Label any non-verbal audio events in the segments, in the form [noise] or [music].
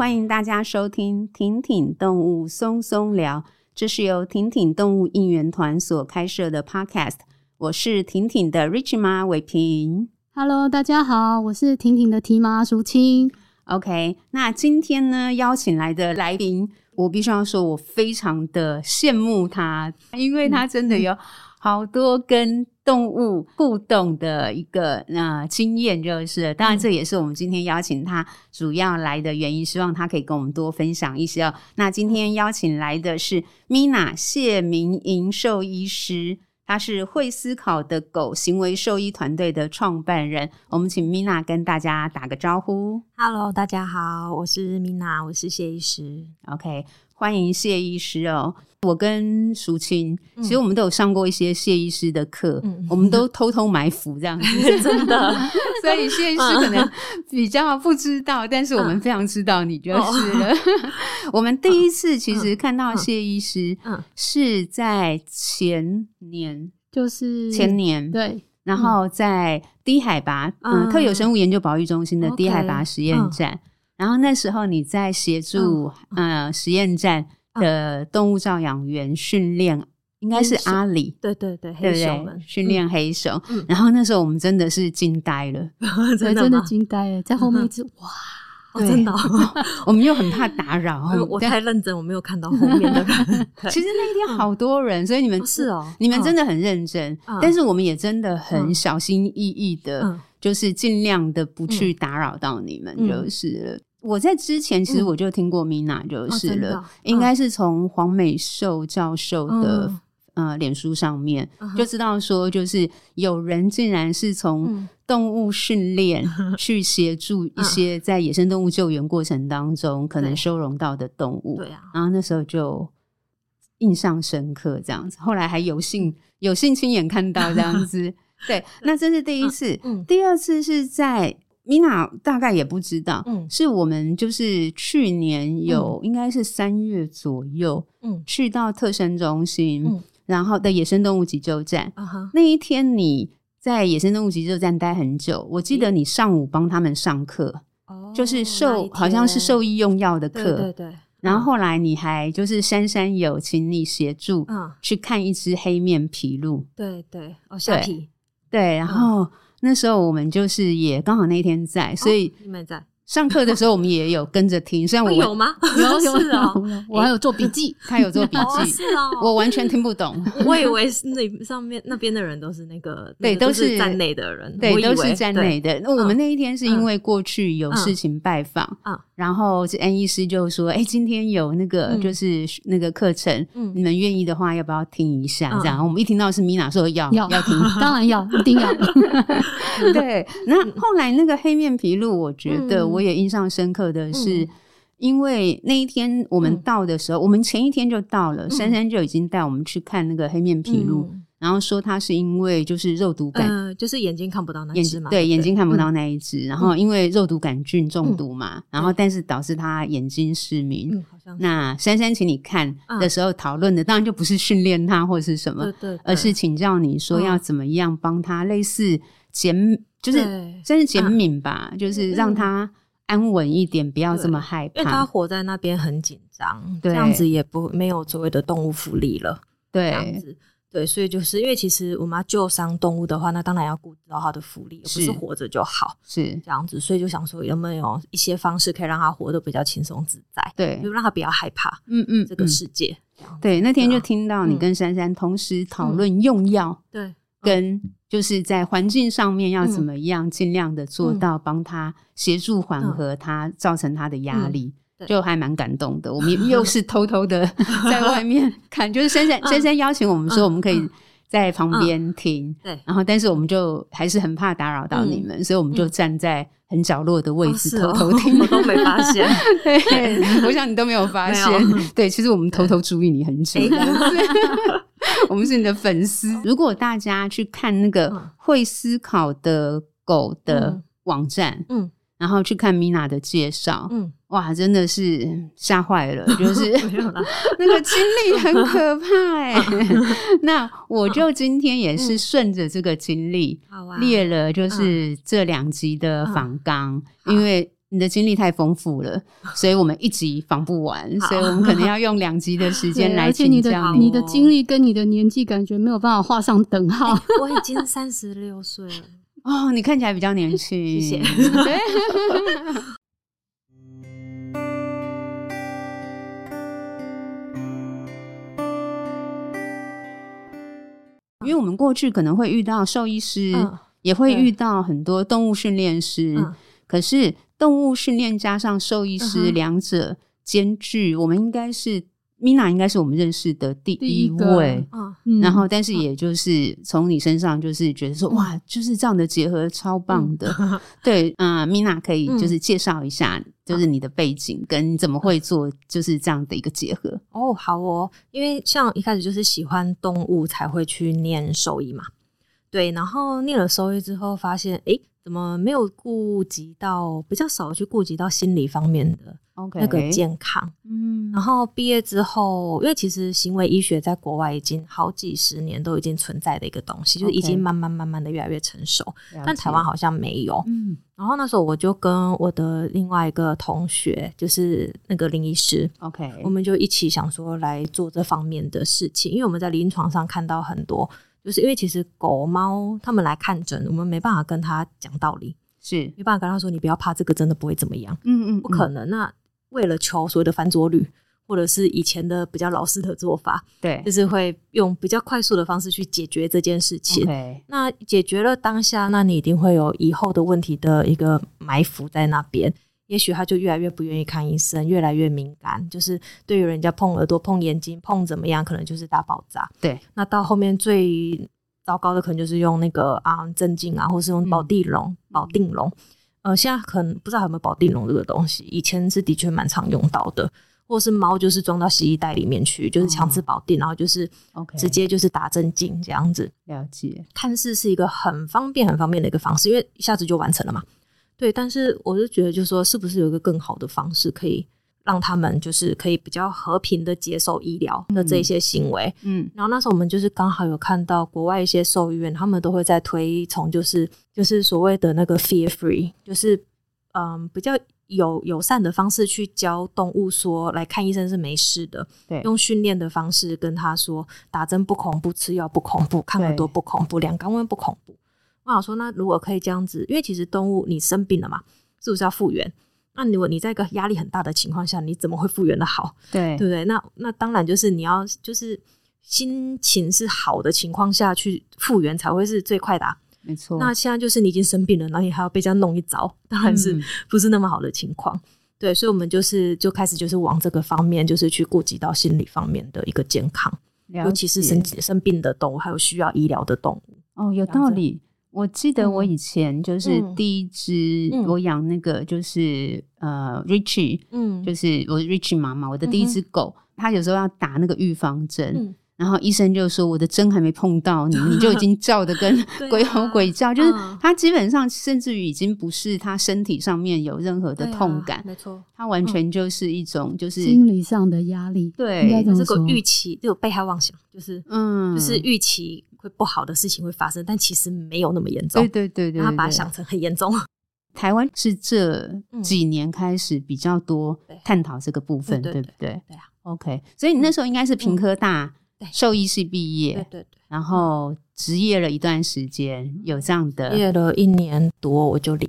欢迎大家收听婷婷动物松松聊，这是由婷婷动物应援团所开设的 Podcast。我是婷婷的 Rich 妈伟平。Hello，大家好，我是婷婷的提妈淑清。OK，那今天呢，邀请来的来宾，我必须要说，我非常的羡慕他，因为他真的有好多跟动物互动的一个呃经验，就是当然这也是我们今天邀请他主要来的原因，希望他可以跟我们多分享一些哦。那今天邀请来的是 Mina 谢明莹兽医师。他是会思考的狗行为兽医团队的创办人，我们请 Mina 跟大家打个招呼。Hello，大家好，我是 Mina，我是谢医师。OK，欢迎谢医师哦。我跟淑清，其实我们都有上过一些谢医师的课，嗯、我们都偷偷埋伏这样子，[laughs] 真的。所以谢医师可能比较不知道，但是我们非常知道你就是了。[laughs] 我们第一次其实看到谢医师，是在前年，就是。前年对，然后在低海拔嗯特有生物研究保育中心的低海拔实验站，然后那时候你在协助呃实验站。的动物照养员训练应该是阿里，对对对，黑熊们。训练黑熊。然后那时候我们真的是惊呆了，[laughs] 真的惊呆了，在后面一直哇，真的，我们又很怕打扰，[laughs] 我太认真，我没有看到后面的人。[laughs] 其实那一天好多人，所以你们是哦，你们真的很认真，但是我们也真的很小心翼翼的，就是尽量的不去打扰到你们，就是了。我在之前其实我就听过 Mina 就是了，应该是从黄美寿教授的、嗯、呃脸书上面、嗯、就知道说，就是有人竟然是从动物训练去协助一些在野生动物救援过程当中可能收容到的动物，对啊，然后那时候就印象深刻这样子，后来还有幸有幸亲眼看到这样子，[laughs] 对，那这是第一次，嗯、第二次是在。Mina 大概也不知道，嗯，是我们就是去年有应该是三月左右，嗯，去到特生中心，嗯，然后的野生动物急救站，啊哈，那一天你在野生动物急救站待很久，我记得你上午帮他们上课，哦，就是兽好像是兽医用药的课，对对对，然后后来你还就是珊珊有请你协助，嗯，去看一只黑面琵鹭，对对，哦，下皮，对，然后。那时候我们就是也刚好那一天在，所以你们在上课的时候，我们也有跟着听。虽然我有吗？有 [laughs] 是哦，我还有做笔记，他有做笔记，是哦，我完全听不懂。[laughs] 我以为是那上面那边的人都是那个对，都是站内的人，对，都是站内的。那我们那一天是因为过去有事情拜访啊。然后这安医师就说：“哎，今天有那个就是那个课程，你们愿意的话，要不要听一下？这样我们一听到是 Mina 说要要。要听，[laughs] 当然要，一定要。[laughs] 对，那后来那个黑面琵鹭，我觉得我也印象深刻的是，因为那一天我们到的时候，我们前一天就到了，珊珊就已经带我们去看那个黑面琵鹭。”然后说他是因为就是肉毒杆，呃，就是眼睛看不到那一只嘛，对，眼睛看不到那一只。然后因为肉毒杆菌中毒嘛，然后但是导致他眼睛失明。嗯。那珊珊请你看的时候讨论的，当然就不是训练他或者是什么，对，而是请教你说要怎么样帮他类似减，就是算是减敏吧，就是让他安稳一点，不要这么害怕。因为他活在那边很紧张，这样子也不没有所谓的动物福利了，对。对，所以就是因为其实我们要救伤动物的话，那当然要顾到它的福利，而不是活着就好，是这样子。所以就想说，有没有一些方式可以让它活得比较轻松自在？对，就让它不要害怕。嗯嗯，这个世界。对，那天就听到你跟珊珊同时讨论用药，对，跟就是在环境上面要怎么样尽量的做到帮他协助缓和他造成他的压力。就还蛮感动的，我们又 [laughs] 是偷偷的 [laughs] 在外面看，就是珊珊珊珊邀请我们说，我们可以在旁边听，对，然后但是我们就还是很怕打扰到你们，所以我们就站在很角落的位置偷偷听，我都没发现，[laughs] 对，我想你都没有发现，对，其实我们偷偷注意你很久，我们是你的粉丝。如果大家去看那个会思考的狗的网站，嗯。然后去看 Mina 的介绍，嗯，哇，真的是吓坏了，就是 [laughs] [laughs] 那个经历很可怕哎。[laughs] 那我就今天也是顺着这个经历，列了就是这两集的访纲，因为你的经历太丰富了，所以我们一集访不完，所以我们可能要用两集的时间来请教你。而且你的你的经历跟你的年纪感觉没有办法画上等号。欸、我已经三十六岁了哦，你看起来比较年轻。谢谢。为我们过去可能会遇到兽医师，嗯、也会遇到很多动物训练师，嗯、可是。动物训练加上兽医师，两者兼具，我们应该是 Mina，应该是我们认识的第一位。然后，但是也就是从你身上，就是觉得说，哇，就是这样的结合超棒的。[laughs] 对，嗯，Mina 可以就是介绍一下，就是你的背景跟你怎么会做就是这样的一个结合。哦，好哦，因为像一开始就是喜欢动物才会去念兽医嘛。对，然后念了兽医之后，发现诶。怎么没有顾及到比较少去顾及到心理方面的那个健康嗯，然后毕业之后，因为其实行为医学在国外已经好几十年都已经存在的一个东西就是已经慢慢慢慢的越来越成熟，但台湾好像没有。嗯，然后那时候我就跟我的另外一个同学，就是那个林医师，OK，我们就一起想说来做这方面的事情，因为我们在临床上看到很多。就是因为其实狗猫他们来看诊，我们没办法跟他讲道理，是没办法跟他说，你不要怕，这个真的不会怎么样。嗯，嗯嗯，不可能。那为了求所谓的翻桌率，或者是以前的比较老式的做法，对，就是会用比较快速的方式去解决这件事情。那解决了当下，那你一定会有以后的问题的一个埋伏在那边。也许他就越来越不愿意看医生，越来越敏感，就是对于人家碰耳朵、碰眼睛、碰怎么样，可能就是大爆炸。对，那到后面最糟糕的可能就是用那个啊镇静啊，或是用保地龙、嗯、保定龙。呃，现在可能不知道有没有保定龙这个东西，以前是的确蛮常用到的，或是猫就是装到洗衣袋里面去，就是强制保定，哦、然后就是直接就是打针进这样子。了解，看似是一个很方便、很方便的一个方式，因为一下子就完成了嘛。对，但是我就觉得，就是说，是不是有一个更好的方式，可以让他们就是可以比较和平的接受医疗的这一些行为？嗯，嗯，然后那时候我们就是刚好有看到国外一些兽医院，他们都会在推崇，就是就是所谓的那个 fear free，就是嗯比较有友善的方式去教动物说，来看医生是没事的，对，用训练的方式跟他说，打针不恐怖，吃药不恐怖，看耳朵不恐怖，两肛温不恐怖。我想说，那如果可以这样子，因为其实动物你生病了嘛，是不是要复原？那如果你在一个压力很大的情况下，你怎么会复原的好？对，对不对？那那当然就是你要就是心情是好的情况下去复原才会是最快的啊。没错。那现在就是你已经生病了，然后你还要被这样弄一遭，当然是不是那么好的情况。嗯。对，所以我们就是就开始就是往这个方面，就是去顾及到心理方面的一个健康，尤其是生生病的动物，还有需要医疗的动物。哦，有道理。我记得我以前就是第一只我养那个就是呃 Richie，嗯，就是我 Richie 妈妈，我的第一只狗，它有时候要打那个预防针，然后医生就说我的针还没碰到你，你就已经叫得跟 [laughs] 鬼吼鬼叫，就是它基本上甚至于已经不是它身体上面有任何的痛感，没错，它完全就是一种就是心理上的压力，对，这个预期就有被害妄想，就是嗯，就是预期。会不好的事情会发生，但其实没有那么严重。对对对对，他把它想成很严重。[laughs] 台湾是这几年开始比较多探讨这个部分，对不对？对啊。OK，所以你那时候应该是平科大兽医系毕业，对对对。然后职业了一段时间，有这样的，毕业了一年多我就离。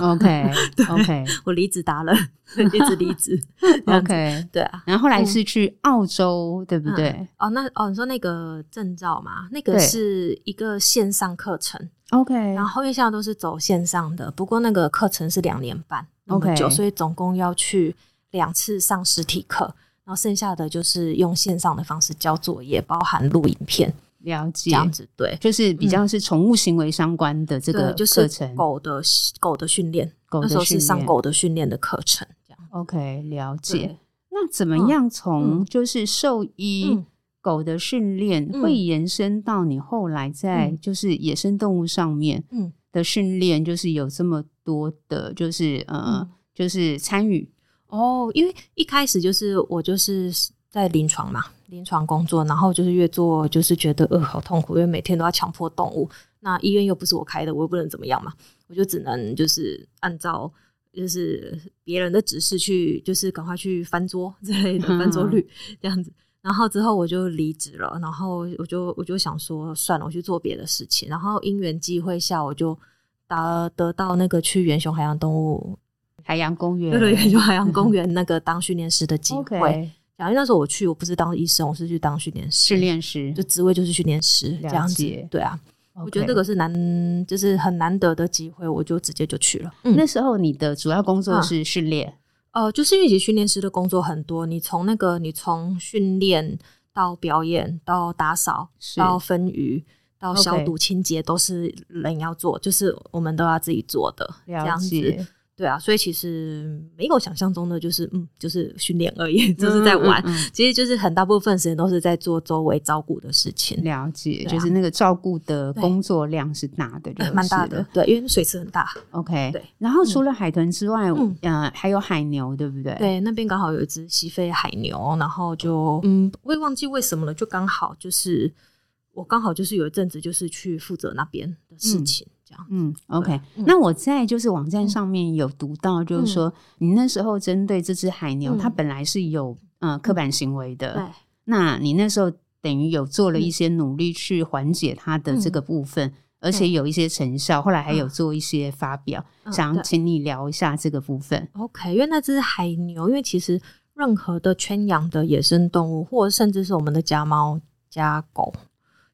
OK [laughs] OK，我离职达人，[laughs] 一直离职。[laughs] OK，对啊。然后后来是去澳洲，对不对？哦，那哦，你说那个证照嘛，那个是一个线上课程。OK，然后后面现在都是走线上的，不过那个课程是两年半，OK，所以总共要去两次上实体课，然后剩下的就是用线上的方式交作业，包含录影片。了解，这样子对，就是比较是宠物行为相关的这个课程，就是狗的狗的训练，那时候是上狗的训练的课程，这样。OK，了解。那怎么样从就是兽医狗的训练会延伸到你后来在就是野生动物上面的训练，就是有这么多的，就是呃，就是参与。哦，因为一开始就是我就是在临床嘛。临床工作，然后就是越做就是觉得呃好痛苦，因为每天都要强迫动物。那医院又不是我开的，我又不能怎么样嘛，我就只能就是按照就是别人的指示去，就是赶快去翻桌之类的翻桌率这样子。然后之后我就离职了，然后我就我就想说算了，我去做别的事情。然后因缘际会下，我就得得到那个去远雄海洋动物海洋公园，对对，远雄海洋公园那个当训练师的机会。因为那时候我去，我不是当医生，我是去当训练师，训练师就职位就是训练师这样子。对啊。Okay. 我觉得这个是难，就是很难得的机会，我就直接就去了。嗯、那时候你的主要工作是训练、嗯，呃，就是因为其实训练师的工作很多，你从那个你从训练到表演到打扫到分鱼到消毒清洁都是人要做，就是我们都要自己做的这样子。对啊，所以其实没有想象中的，就是嗯，就是训练而已，[laughs] 就是在玩。嗯嗯嗯、其实就是很大部分时间都是在做周围照顾的事情。了解，啊、就是那个照顾的工作量是大的，蛮、嗯、大的。对，因为水池很大。OK，对。然后除了海豚之外，嗯，呃、还有海牛，对不对？对，那边刚好有一只西非海牛，然后就嗯，我也忘记为什么了，就刚好就是我刚好就是有一阵子就是去负责那边的事情。嗯嗯，OK，嗯，那我在就是网站上面有读到，就是说你那时候针对这只海牛，嗯，它本来是有呃刻板行为的，对，那你那时候等于有做了一些努力去缓解它的这个部分，嗯，而且有一些成效，后来还有做一些发表，嗯，想请你聊一下这个部分。OK，因为那只海牛，因为其实任何的圈养的野生动物，或者甚至是我们的家猫家狗。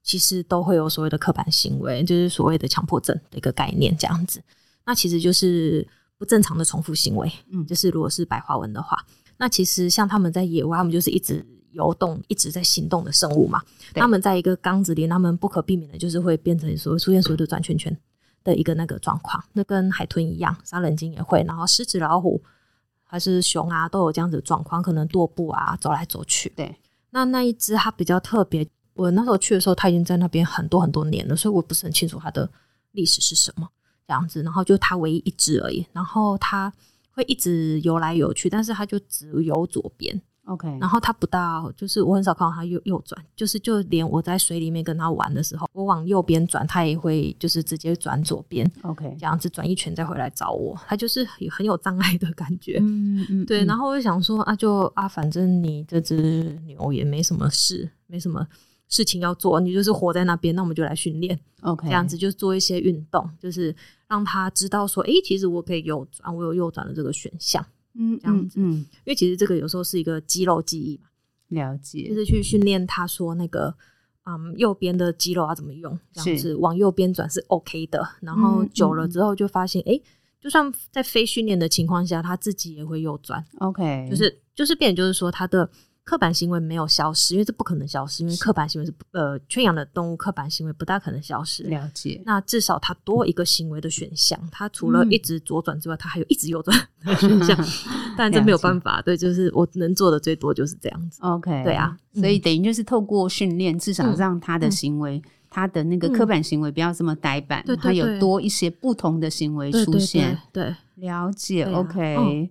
其实都会有所谓的刻板行为，就是所谓的强迫症的一个概念，这样子。那其实就是不正常的重复行为。嗯，就是如果是白话文的话，那其实像他们在野外，他们就是一直游动、一直在行动的生物嘛。他们在一个缸子里，他们不可避免的就是会变成所谓出现所谓的转圈圈的一个那个状况。那跟海豚一样，杀人鲸也会，然后狮子、老虎还是熊啊，都有这样子的状况，可能踱步啊，走来走去。对，那那一只它比较特别。我那时候去的时候，他已经在那边很多很多年了，所以我不是很清楚它的历史是什么这样子。然后就它唯一一只而已，然后它会一直游来游去，但是它就只游左边。OK，然后它不到，就是我很少看到它右右转，就是就连我在水里面跟它玩的时候，我往右边转，它也会就是直接转左边。OK，这样子转一圈再回来找我，它就是很有障碍的感觉。嗯嗯，对。然后我就想说啊，就啊，反正你这只牛也没什么事，没什么。事情要做，你就是活在那边，那我们就来训练，OK，这样子就做一些运动，就是让他知道说，诶、欸，其实我可以右转，我有右转的这个选项，嗯，这样子，嗯，因为其实这个有时候是一个肌肉记忆嘛，了解，就是去训练他说那个，嗯，右边的肌肉要怎么用，这样子往右边转是 OK 的，然后久了之后就发现，诶、欸，就算在非训练的情况下，他自己也会右转，OK，就是就是变，就是说他的。刻板行为没有消失，因为这不可能消失，因为刻板行为是呃圈养的动物，刻板行为不大可能消失。了解。那至少它多一个行为的选项，它除了一直左转之外，它还有一直右转的选项。[laughs] 但这没有办法，对，就是我能做的最多就是这样子。OK，对啊，所以等于就是透过训练，至少让他的行为，他的那个刻板行为不要这么呆板，他有多一些不同的行为出现。对，了解。OK。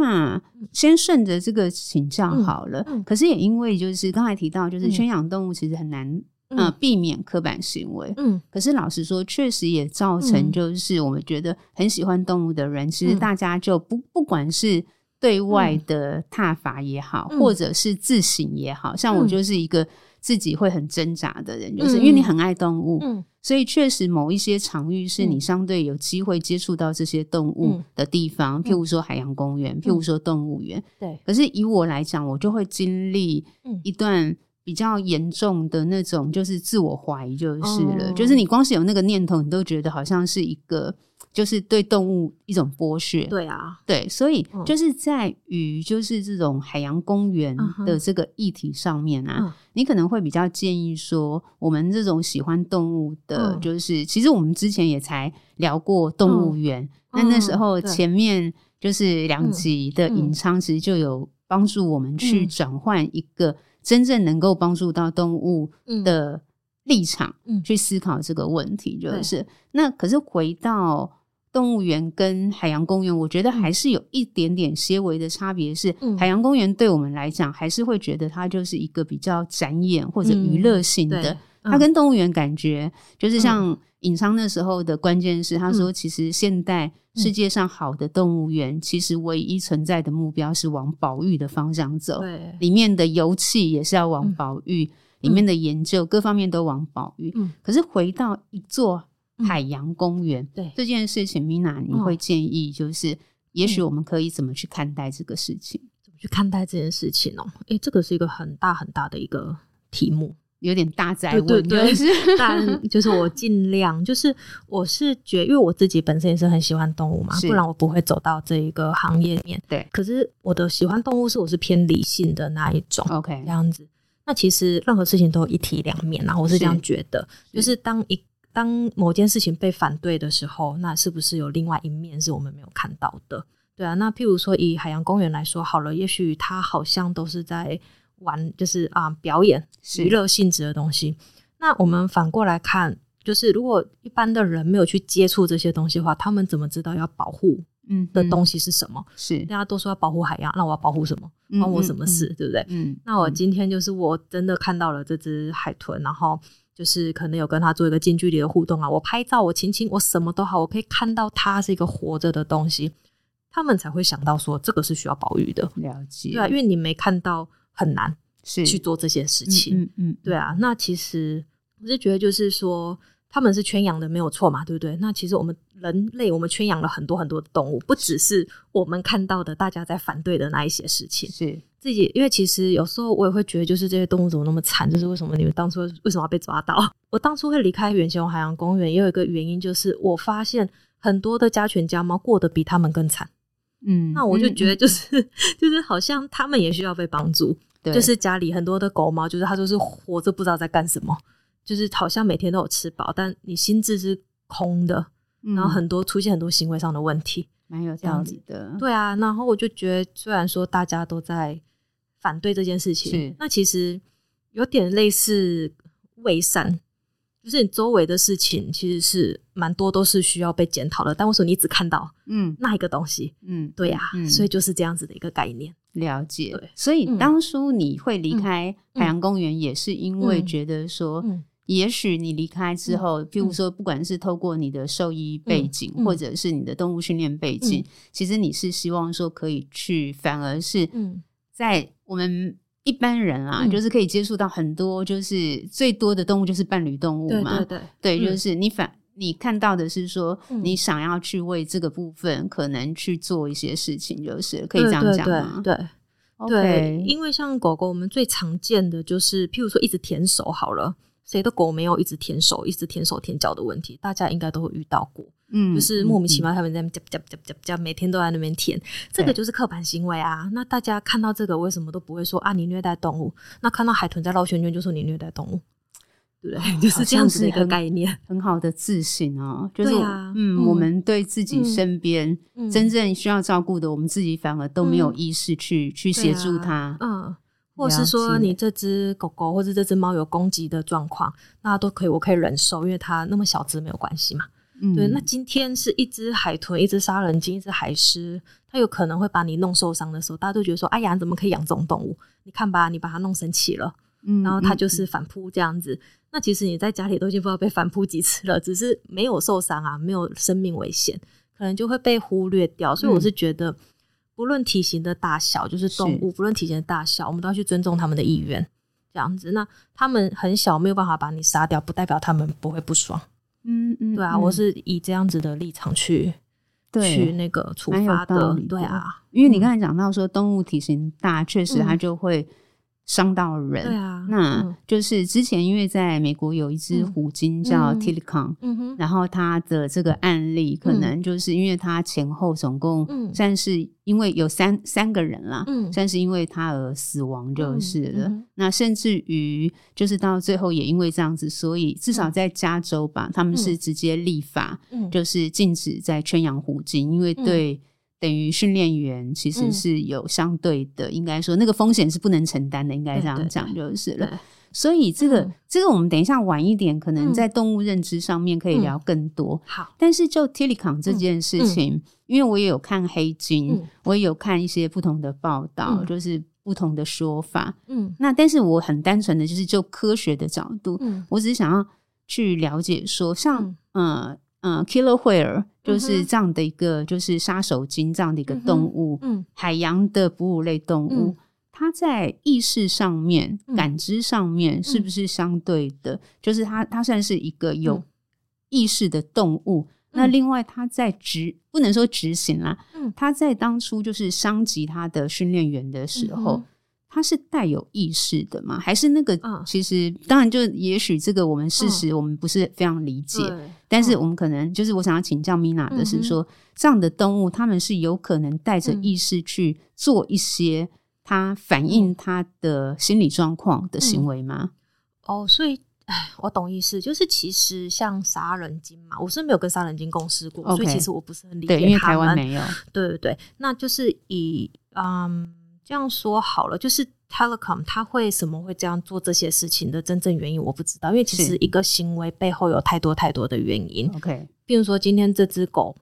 那先顺着这个请教好了。嗯。嗯、可是也因为就是刚才提到，就是圈养动物其实很难、嗯。呃、避免刻板行为。嗯，可是老实说，确实也造成就是我们觉得很喜欢动物的人，嗯、其实大家就不不管是对外的踏伐也好，嗯、或者是自省也好，像我就是一个自己会很挣扎的人，就是因为你很爱动物。所以确实，某一些场域是你相对有机会接触到这些动物的地方，嗯、譬如说海洋公园，嗯、譬如说动物园。对。可是以我来讲，我就会经历一段比较严重的那种，就是自我怀疑，就是了。哦、就是你光是有那个念头，你都觉得好像是一个。就是对动物一种剥削，对啊，对，所以就是在于就是这种海洋公园的这个议题上面啊，嗯、你可能会比较建议说，我们这种喜欢动物的，就是、嗯、其实我们之前也才聊过动物园，那、嗯、那时候前面就是两集的引昌，其实就有帮助我们去转换一个真正能够帮助到动物的立场，去思考这个问题，就是、嗯、那可是回到。动物园跟海洋公园，我觉得还是有一点点些微的差别。是、嗯、海洋公园对我们来讲，还是会觉得它就是一个比较展演或者娱乐性的它跟动物园感觉就是像尹昌那时候的关键是，他说其实现代世界上好的动物园，其实唯一存在的目标是往保育的方向走，对，里面的游憩也是要往保育，里面的研究各方面都往保育。可是回到一座海洋公园，对这件事情，Mina 你会建议就是，也许我们可以怎么去看待这个事情？怎么去看待这件事情哦？诶，这个是一个很大很大的一个题目。有点大灾问，对对对，但就是我尽量，就是我是觉，因为我自己本身也是很喜欢动物嘛，不然我不会走到这一个行业里面。对，可是我的喜欢动物是我是偏理性的那一种，OK，这样子。那其实任何事情都有一体两面，然后我是这样觉得，就是当一当某件事情被反对的时候，那是不是有另外一面是我们没有看到的？对啊，那譬如说以海洋公园来说好了，也许它好像都是在。玩就是啊、呃，表演娱乐性质的东西。那我们反过来看，就是如果一般的人没有去接触这些东西的话，他们怎么知道要保护嗯的东西是什么？是大家都说要保护海洋，那我要保护什么？关我什么事？对不对？嗯。那我今天就是我真的看到了这只海豚，然后就是可能有跟他做一个近距离的互动啊，我拍照，我亲亲，我什么都好，我可以看到他是一个活着的东西，他们才会想到说这个是需要保育的。了解。对啊，因为你没看到。很难是去做这些事情，嗯嗯，嗯，对啊。那其实我是觉得，就是说他们是圈养的，没有错嘛，对不对？那其实我们人类，我们圈养了很多很多的动物，不只是我们看到的大家在反对的那一些事情。是自己，因为其实有时候我也会觉得，就是这些动物怎么那么惨？就是为什么你们当初为什么要被抓到？[laughs] 我当初会离开远雄海洋公园，也有一个原因，就是我发现很多的家犬家猫过得比他们更惨。嗯，那我就觉得就是、嗯、[laughs] 就是好像他们也需要被帮助，对，就是家里很多的狗猫，就是它就是活着不知道在干什么，就是好像每天都有吃饱，但你心智是空的，嗯、然后很多出现很多行为上的问题，蛮有道理的。对啊，然后我就觉得，虽然说大家都在反对这件事情，那其实有点类似伪善。就是你周围的事情，其实是蛮多都是需要被检讨的。但为什么你只看到嗯那一个东西？嗯，对呀、啊嗯，所以就是这样子的一个概念。了解。所以当初你会离开海洋公园，也是因为觉得说，嗯嗯、也许你离开之后，譬如说，不管是透过你的兽医背景，或者是你的动物训练背景、嗯，其实你是希望说可以去，反而是在我们。一般人啊、嗯，就是可以接触到很多，就是最多的动物就是伴侣动物嘛。对对对，对，就是你反、嗯、你看到的是说，你想要去为这个部分可能去做一些事情，就是可以这样讲吗？对对，对，对，对，因为像狗狗，我们最常见的就是，譬如说一直舔手好了。谁的狗没有一直舔手、一直舔手舔脚的问题？大家应该都会遇到过，嗯，就是莫名其妙他们在那边夹夹夹夹夹，每天都在那边舔，这个就是刻板行为啊。那大家看到这个，为什么都不会说啊？你虐待动物？那看到海豚在绕圈圈，就说你虐待动物，对不对？[laughs] 就是这样子的一个概念，很好的自省哦。就是啊，嗯，我们对自己身边真正需要照顾的，我们自己反而都没有意识去去协助他，嗯。或是说你这只狗狗或者这只猫有攻击的状况，那都可以，我可以忍受，因为它那么小只没有关系嘛。嗯，对。那今天是一只海豚、一只杀人鲸、一只海狮，它有可能会把你弄受伤的时候，大家都觉得说：“哎呀，你怎么可以养这种动物？你看吧，你把它弄生气了。”嗯，然后它就是反扑这样子。嗯。那其实你在家里都已经不知道被反扑几次了，只是没有受伤啊，没有生命危险，可能就会被忽略掉。所以我是觉得。不论体型的大小，就是动物，不论体型的大小，我们都要去尊重他们的意愿，这样子。那他们很小，没有办法把你杀掉，不代表他们不会不爽。嗯嗯，对啊，我是以这样子的立场去对去那个出发的，对啊，因为你刚才讲到说，动物体型大，确实它就会。伤到人，对啊，那就是之前因为在美国有一只虎鲸叫 Tilikum，嗯哼，然后它的这个案例可能就是因为它前后总共算是因为有三三个人啦，嗯，算是因为它而死亡就是了。嗯、那甚至于就是到最后也因为这样子，所以至少在加州吧，他们是直接立法，就是禁止在圈养虎鲸，因为对。等于训练员其实是有相对的，嗯、应该说那个风险是不能承担的，应该这样讲就是了。所以这个、嗯、这个我们等一下晚一点，可能在动物认知上面可以聊更多。好、嗯，但是就 Tilikum 这件事情、因为我也有看黑金、嗯，我也有看一些不同的报道，嗯、就是。不同的说法。嗯，那但是我很单纯的就是就科学的角度，嗯，我只是想要去了解说，像嗯嗯，killer whale 就是这样的一个就是杀手鲸这样的一个动物，嗯，海洋的哺乳类动物，它在意识上面、感知上面是不是相对的？就是它它算是一个有意识的动物。那另外，它在执不能说执行啦，嗯，它在当初就是伤及它的训练员的时候，嗯、他是带有意识的吗？还是那个？其实当然，就也许这个我们事实我们不是非常理解，嗯、但是我们可能就是我想要请教 Mina 的是说，嗯、这样的动物他们是有可能带着意识去做一些它反映它的心理状况的行为吗？嗯、哦，所以。哎，我懂意思，就是其实像杀人鲸嘛，我是没有跟杀人鲸共事过，okay, 所以其实我不是很理解他们。对，因为台湾没有。对对对，那就是以嗯这样说好了，就是 Telecom 他会什么会这样做这些事情的真正原因我不知道，因为其实一个行为背后有太多太多的原因。OK，比如说今天这只狗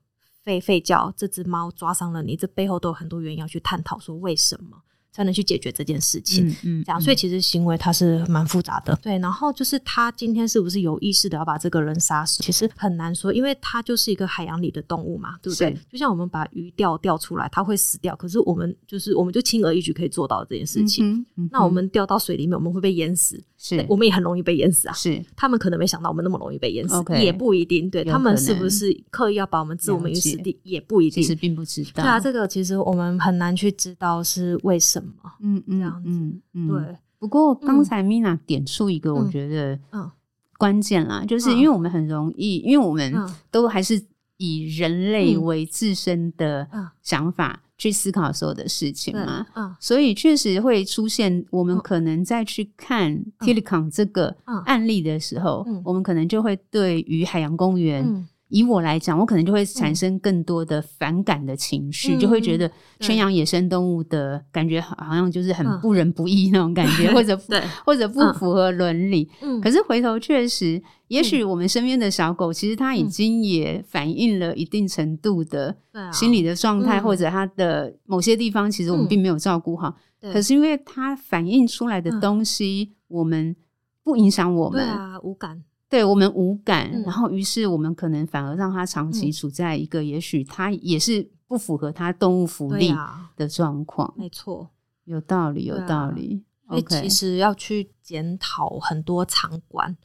吠吠叫，这只猫抓伤了你，这背后都有很多原因要去探讨，说为什么。才能去解决这件事情，嗯，这样，所以其实行为它是蛮复杂的，对。然后就是他今天是不是有意识的要把这个人杀死，其实很难说，因为他就是一个海洋里的动物嘛，对不对？就像我们把鱼钓钓出来，它会死掉，可是我们就是我们就轻而易举可以做到这件事情。那我们掉到水里面，我们会被淹死，是我们也很容易被淹死啊。是他们可能没想到我们那么容易被淹死，也不一定。对他们是不是刻意要把我们置我们于死地，也不一定。其实并不知道。对啊，这个其实我们很难去知道是为什么。嗯嗯，这样子，嗯嗯，对。不过刚才 Mina 点出一个，我觉得嗯关键啦，就是因为我们很容易，因为我们都还是以人类为自身的想法去思考所有的事情嘛，嗯，所以确实会出现，我们可能在去看 Telecom 这个案例的时候，我们可能就会对于海洋公园。以我来讲，我可能就会产生更多的反感的情绪，嗯、就会觉得圈养野生动物的感觉好像就是很不仁不义那种感觉，[laughs] 嗯、或者对或者不符合伦理。嗯、可是回头确实，也许我们身边的小狗，其实它已经也反映了一定程度的心理的状态，嗯、或者它的某些地方，其实我们并没有照顾好。嗯、可是因为它反映出来的东西，我们不影响我们，对啊，无感。对我们无感，嗯、然后于是我们可能反而让他长期处在一个，也许他也是不符合他动物福利的状况。啊、没错，有道理，有道理。所以其实要去检讨很多场馆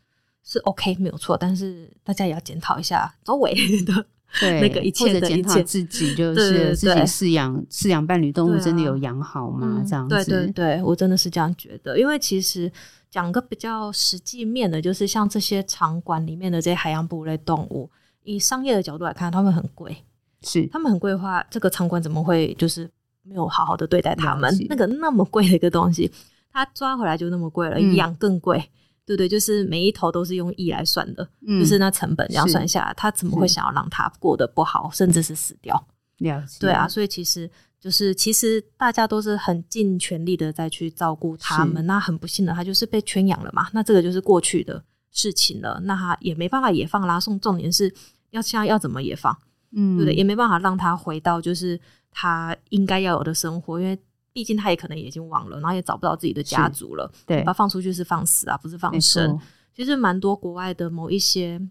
是 OK 没有错，但是大家也要检讨一下周围的对那个一切的检讨自己，就是自己饲养饲养伴侣动物真的有养好吗？啊、这样子，对对对，我真的是这样觉得，因为其实。讲个比较实际面的，就是像这些场馆里面的这些海洋哺乳类动物，以商业的角度来看，他们很贵，是他们很贵的话，这个场馆怎么会就是没有好好的对待他们？那个那么贵的一个东西，他抓回来就那么贵了，养更贵，对不对？就是每一头都是用亿来算的，就是那成本这样算下来，他怎么会想要让它过得不好，甚至是死掉？对啊，所以其实。就是其实大家都是很尽全力的在去照顾他们，那很不幸的他就是被圈养了嘛，那这个就是过去的事情了，那他也没办法野放啦。送重点是要现在要怎么野放，嗯，对不对？也没办法让他回到就是他应该要有的生活，因为毕竟他也可能已经忘了，然后也找不到自己的家族了。对，把他放出去是放死啊，不是放生。其实蛮多国外的某一些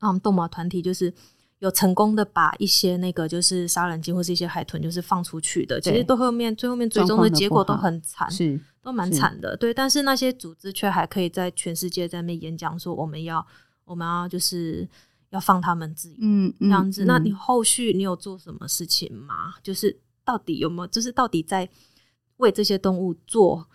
嗯动物团体就是。有成功的把一些那个就是杀人鲸或是一些海豚就是放出去的，其实都后面最后面最终的结果都很惨，是都蛮惨的。对，但是那些组织却还可以在全世界在那边演讲说我们要我们要就是要放他们自由，嗯，这样子。嗯、那你后续你有做什么事情吗？就是到底有没有，就是到底在为这些动物做？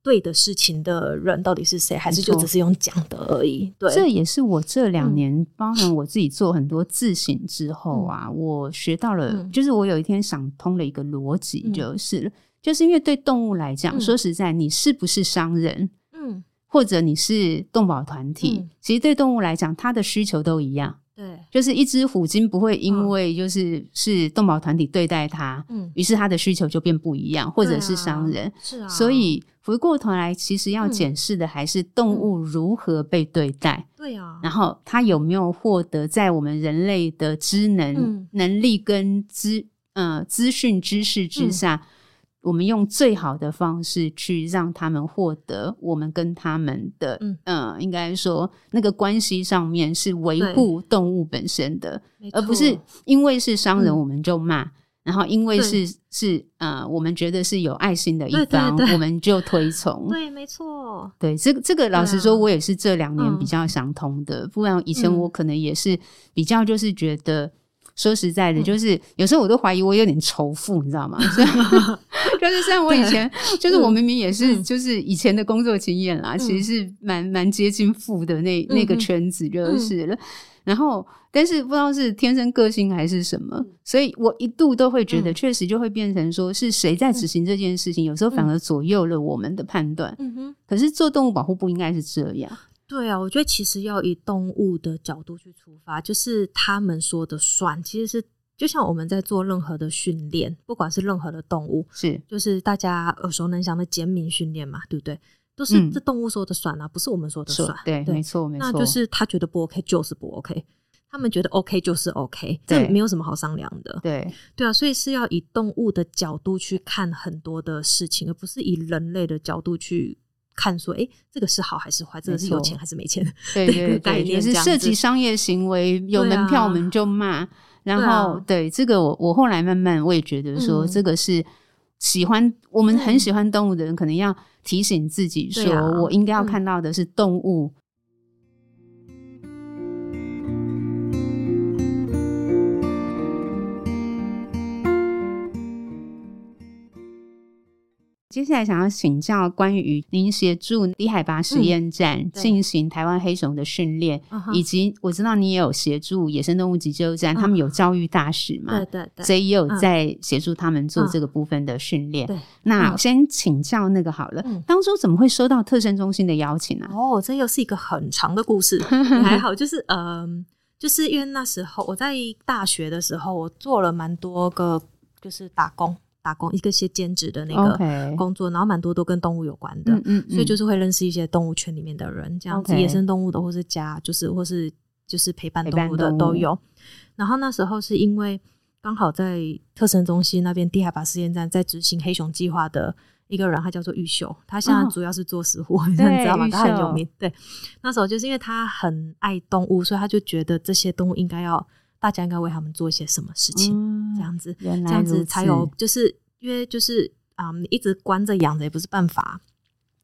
对的事情的人到底是谁？还是就只是用讲的而已？对，这也是我这两年，包含我自己做很多自省之后啊，嗯、我学到了，嗯、就是我有一天想通了一个逻辑，就是，嗯、就是因为对动物来讲，嗯、说实在，你是不是商人，嗯，或者你是动保团体，嗯、其实对动物来讲，它的需求都一样。对，就是一只虎鲸不会因为就是是动保团体对待它，嗯，于是它的需求就变不一样，或者是商人，是啊，所以回过头来，其实要检视的还是动物如何被对待，对啊，然后它有没有获得在我们人类的知能能力跟资呃资讯知识之下。我们用最好的方式去让他们获得我们跟他们的，嗯，呃、应该说那个关系上面是维护动物本身的，而不是因为是商人我们就骂。嗯然后，因为是是呃，我们觉得是有爱心的一方，对对对，我们就推崇。对，没错。对，这个这个，老实说，我也是这两年比较想通的。啊、不然以前我可能也是比较就是觉得，嗯、说实在的，就是有时候我都怀疑我有点仇富，你知道吗？[laughs] 就是 [laughs] 像我以前，就是我明明也是就是以前的工作经验啦，嗯、其实是蛮蛮接近富的那那个圈子就是了。然后，但是不知道是天生个性还是什么，嗯、所以我一度都会觉得，确实就会变成说是谁在执行这件事情，嗯、有时候反而左右了我们的判断。嗯哼。可是做动物保护不应该是这样。对啊，我觉得其实要以动物的角度去出发，就是他们说的算。其实是就像我们在做任何的训练，不管是任何的动物，是就是大家耳熟能详的减敏训练嘛，对不对？都是这动物说的算啊，嗯、不是我们说的算。对，对没错，没错。那就是他觉得不 OK 就是不 OK，他们觉得 OK 就是 OK，这没有什么好商量的。对，对啊，所以是要以动物的角度去看很多的事情，而不是以人类的角度去看说，哎，这个是好还是坏，这个是有钱还是没钱？对对对，[laughs] 也是涉及商业行为，有门票我们就骂。啊、然后，对，这个我我后来慢慢我也觉得说，这个是喜欢、嗯、我们很喜欢动物的人，可能要。提醒自己说，我应该要看到的是动物。接下来想要请教关于您协助低海拔实验站进行台湾黑熊的训练，嗯、以及我知道你也有协助野生动物急救站，嗯、他们有教育大使嘛？对对对，所以也有在协助他们做这个部分的训练。对、嗯，那先请教那个好了，嗯、当初怎么会收到特生中心的邀请呢、啊？哦，这又是一个很长的故事，[laughs] 还好，就是嗯、呃，就是因为那时候我在大学的时候，我做了蛮多个，就是打工。打工一个些兼职的那个工作.然后蛮多都跟动物有关的，嗯嗯嗯，所以就是会认识一些动物圈里面的人，这样子.野生动物的，或是家，就是或是就是陪伴动物的都有。然后那时候是因为刚好在特生中心那边低海拔实验站在执行黑熊计划的一个人，他叫做玉秀，他现在主要是做食护，[laughs] 你、哦、知道吗？他很有名。对，那时候就是因为他很爱动物，所以他就觉得这些动物应该要。大家应该为他们做一些什么事情，嗯、这样子，这样子才有，就是因为就是啊、嗯，你一直关着养着也不是办法，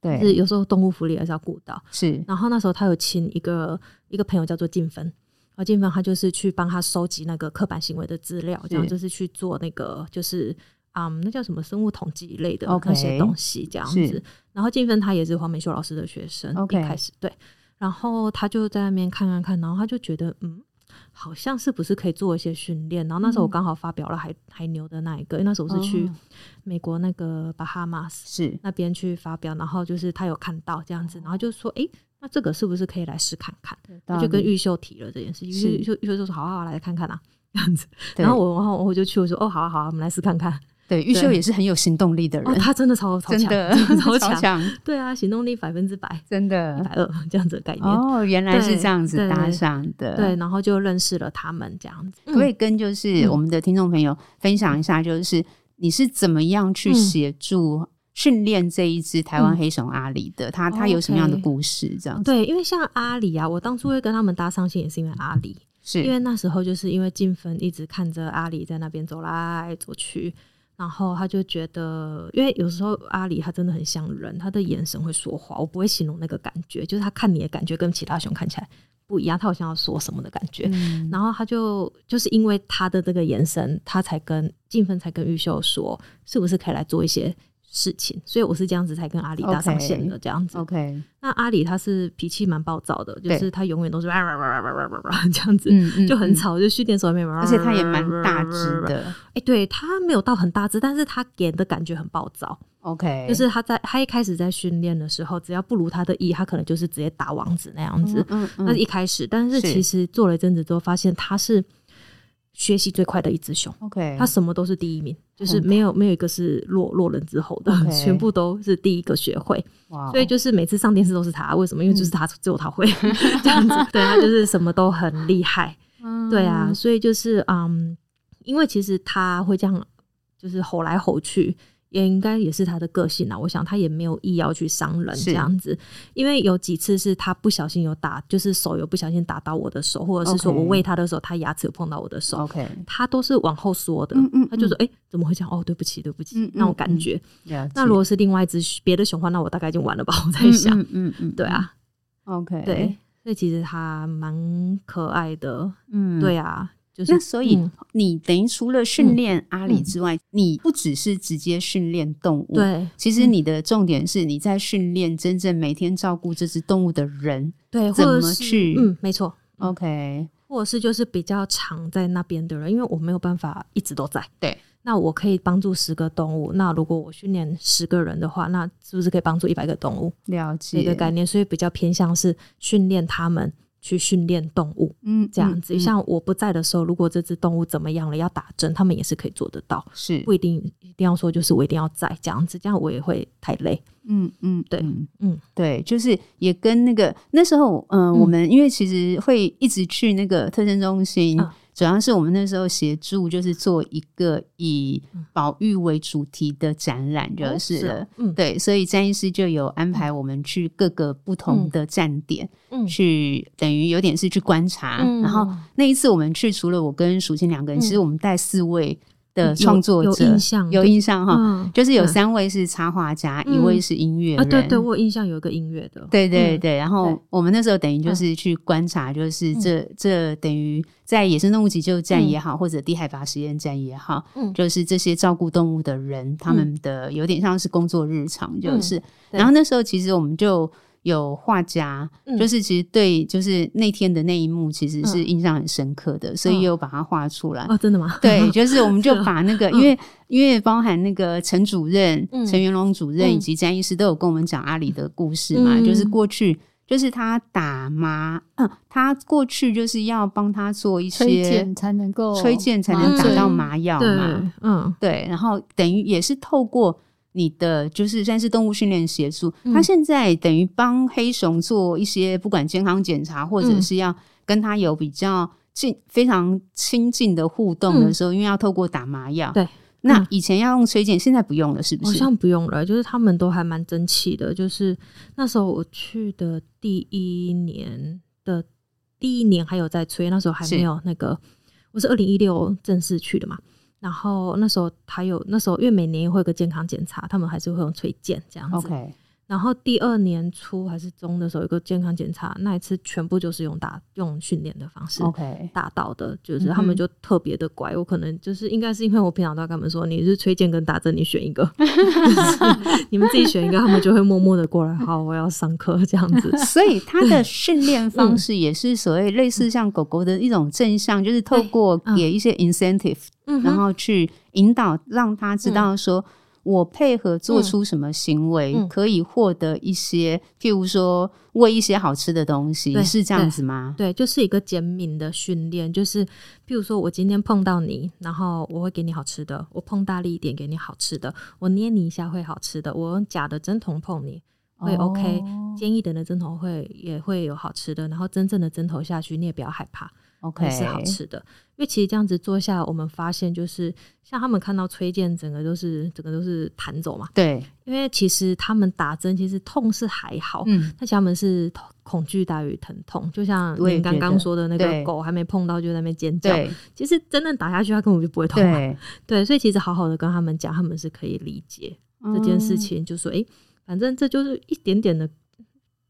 对，就是有时候动物福利还是要顾到。是，然后那时候他有请一个一个朋友叫做静芬，然后静芬他就是去帮他收集那个刻板行为的资料，这样就是去做那个就是啊、嗯，那叫什么生物统计一类的那些东西，这样子。是然后静芬他也是黄美秀老师的学生，Okay. 一开始对，然后他就在那边看看看，然后他就觉得嗯。好像是不是可以做一些训练？然后那时候我刚好发表了海海牛的那一个，因为那时候我是去美国那个巴哈马斯是那边去发表，然后就是他有看到这样子，然后就说：“哎，那这个是不是可以来试看看？”他就跟玉秀提了这件事，玉秀玉秀就说：“好好好，来看看啊，这样子。”然后我 [laughs] 然后我就去我说：“哦，好啊好啊，我们来试看看。”对，玉秀也是很有行动力的人，他真的超 [laughs] 超强，超强，对啊，行动力百分之百，真的，一百二这样子的概念。哦，原来是这样子搭上的，对，然后就认识了他们这样子。可以跟就是我们的听众朋友分享一下，就是你是怎么样去协助训练这一只台湾黑熊阿里的？他他有什么样的故事？这样子。对，因为像阿里啊，我当初会跟他们搭上线，也是因为阿里，是因为那时候就是因为静芬一直看着阿里在那边走来走去。然后他就觉得，因为有时候阿里他真的很像人，他的眼神会说话，我不会形容那个感觉，就是他看你的感觉跟其他熊看起来不一样，他好像要说什么的感觉。嗯、然后他就就是因为他的这个眼神，他才跟静芬才跟玉秀说，是不是可以来做一些。事情。所以我是这样子才跟阿里搭上线的这样子。Ok 那阿里他是脾气蛮暴躁的就是他永远都是这样子就很吵就训练所候妹而且他也蛮大只的。哎对他没有到很大只但是他给人的感觉很暴躁 ok 就是他在他一开始在训练的时候只要不如他的意他可能就是直接打王子那样子那一开始但是其实做了一阵子之后发现他是学习最快的一只熊，OK，它什么都是第一名，就是没有没有一个是落落人之后的，Okay. [laughs] 全部都是第一个学会，Wow. 所以就是每次上电视都是他，为什么？因为就是他、嗯、只有他会 [laughs] 这样子，[laughs] 对，他就是什么都很厉害，嗯、对啊，所以就是嗯，因为其实他会这样，就是吼来吼去。也应该也是他的个性啊。我想他也没有意要去伤人这样子，因为有几次是他不小心有打，就是手有不小心打到我的手，或者是说我喂他的时候，他牙齿有碰到我的手，OK，他都是往后缩的，嗯嗯，他就说：“哎、欸，怎么会这样？哦，对不起，对不起。嗯”那种感觉。嗯、那如果是另外一只别的熊的话，那我大概已经完了吧？我在想，嗯嗯，嗯，对啊，OK，对，所以其实他蛮可爱的，嗯，对啊。就是、那所以你等于除了训练阿里之外、嗯嗯，你不只是直接训练动物，对，其实你的重点是你在训练真正每天照顾这只动物的人，对，怎么去？嗯，没错，OK，或者是就是比较常在那边的人，因为我没有办法一直都在，对，那我可以帮助十个动物，那如果我训练十个人的话，那是不是可以帮助一百个动物？了解这个概念，所以比较偏向是训练他们。去训练动物，嗯，这样子、嗯嗯。像我不在的时候，如果这只动物怎么样了，要打针，他们也是可以做得到，是不一定一定要说，就是我一定要在这样子，这样我也会太累。嗯嗯，对，嗯对，就是也跟那个那时候，嗯、我们因为其实会一直去那个特征中心。嗯主要是我们那时候协助，就是做一个以保育为主题的展览，就是了、哦是啊。嗯，对，所以詹医师就有安排我们去各个不同的站点，嗯，去等于有点是去观察、嗯。然后那一次我们去，除了我跟淑清两个人，其实我们带四位。的创作者。有印象，有印象哈、嗯，就是有三位是插画家、嗯，一位是音乐人。啊，对对，我有印象有一个音乐的。对对对，然后我们那时候等于就是去观察，就是这、嗯、这等于在野生动物急救站也好，嗯、或者低海拔实验站也好、嗯，就是这些照顾动物的人，他们的有点像是工作日常，就是。嗯、然后那时候其实我们就。有画家、嗯，就是其实对，就是那天的那一幕，其实是印象很深刻的，嗯、所以又把它画出来。哦，真的吗？对，就是我们就 [laughs] 把那个，因为因为包含那个陈主任、陈、嗯、元龙主任以及詹医师都有跟我们讲阿里的故事嘛，嗯、就是过去就是他打麻，嗯，他过去就是要帮他做一些推荐才能够推荐才能打到麻药嘛，嗯，对，然后等于也是透过。你的就是算是动物训练协助，他现在等于帮黑熊做一些不管健康检查，或者是要跟他有比较近、非常亲近的互动的时候，因为要透过打麻药。对，那以前要用催茧，现在不用了，是不是？好像不用了，就是他们都还蛮争气的。就是那时候我去的第一年的第一年还有在催，那时候还没有那个，我是二零一六正式去的嘛。然后那时候他有那时候，因为每年会有个健康检查，他们还是会用推荐这样子。然后第二年初还是中的时候，有个健康检查，那一次全部就是用打用训练的方式，OK，打到的，就是他们就特别的乖。我可能就是应该是因为我平常都要跟他们说，你是催茧跟打针，你选一个，[laughs] 你们自己选一个，他们就会默默的过来。好，我要上课这样子。[laughs] 所以他的训练方式也是所谓类似像狗狗的一种正向，就是透过给一些 incentive，然后去引导让他知道说。我配合做出什么行为，嗯、可以获得一些、嗯，譬如说喂一些好吃的东西，是这样子吗？对，就是一个简明的训练，就是譬如说我今天碰到你，然后我会给你好吃的，我碰大力一点给你好吃的，我捏你一下会好吃的，我用假的针筒碰你会 OK，尖、哦、一点的针头会也会有好吃的，然后真正的针头下去你也不要害怕。OK，是好吃的，因为其实这样子做下来，我们发现就是像他们看到崔健，整个都是整个都是弹走嘛。对，因为其实他们打针其实痛是还好，嗯，但他们是恐惧大于疼痛，就像你刚刚说的那个狗还没碰到就在那边尖叫，其实真正打下去它根本就不会痛嘛。对，对，所以其实好好的跟他们讲，他们是可以理解这件事情，嗯、就说哎、欸，反正这就是一点点的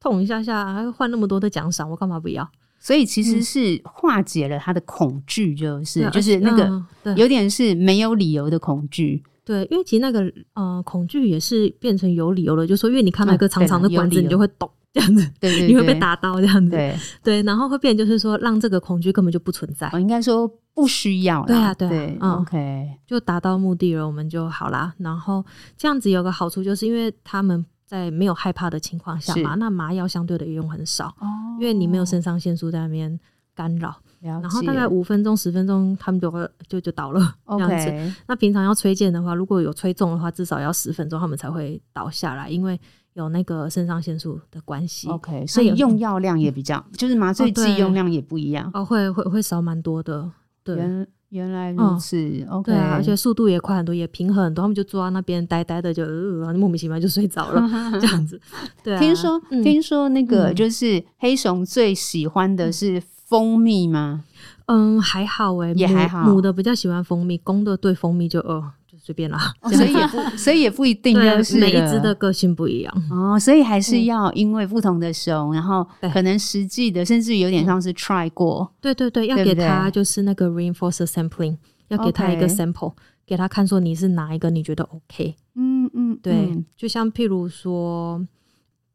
痛一下下，还会换那么多的奖赏，我干嘛不要？所以其实是化解了他的恐惧，就是、嗯、就是那个有点是没有理由的恐惧。对，因为其实那个呃恐惧也是变成有理由了，就是说因为你看到一个长长的管子，你就会懂这样子，对，对对，你会被打到这样子，对。对，然后会变就是说让这个恐惧根本就不存在。我应该说不需要了，对啊对，啊对嗯，OK，就达到目的了，我们就好啦。然后这样子有个好处，就是因为他们。在没有害怕的情况下嘛，那麻药相对的也用很少，哦，因为你没有肾上腺素在那边干扰，然后大概五分钟十分钟，他们就会就就倒了这样子。[laughs] Okay. 那平常要催剑的话，如果有催中的话，至少要十分钟，他们才会倒下来，因为有那个肾上腺素的关系。OK，所以用药量也比较，就是麻醉剂用量也不一样。哦，会会会少蛮多的。对。原来如此、嗯、，OK，对、啊，而且速度也快很多，也平衡很多。他们就坐在那边呆呆的就，就、呃、莫名其妙就睡着了，这样子。[laughs] 对、啊，听说、嗯、听说那个就是黑熊最喜欢的是蜂蜜吗？嗯，还好哎、欸，也还好。母的比较喜欢蜂蜜，公的对蜂蜜就呃。随便啦，所以也不，所以也不一定，就是每一只的个性不一样。哦，所以还是要因为不同的熊，然后可能实际的，甚至有点像是 try 过，对对对，要给他就是那个 reinforced sampling，要给他一个 sample，给他看说你是哪一个你觉得 OK，嗯嗯，对，就像譬如说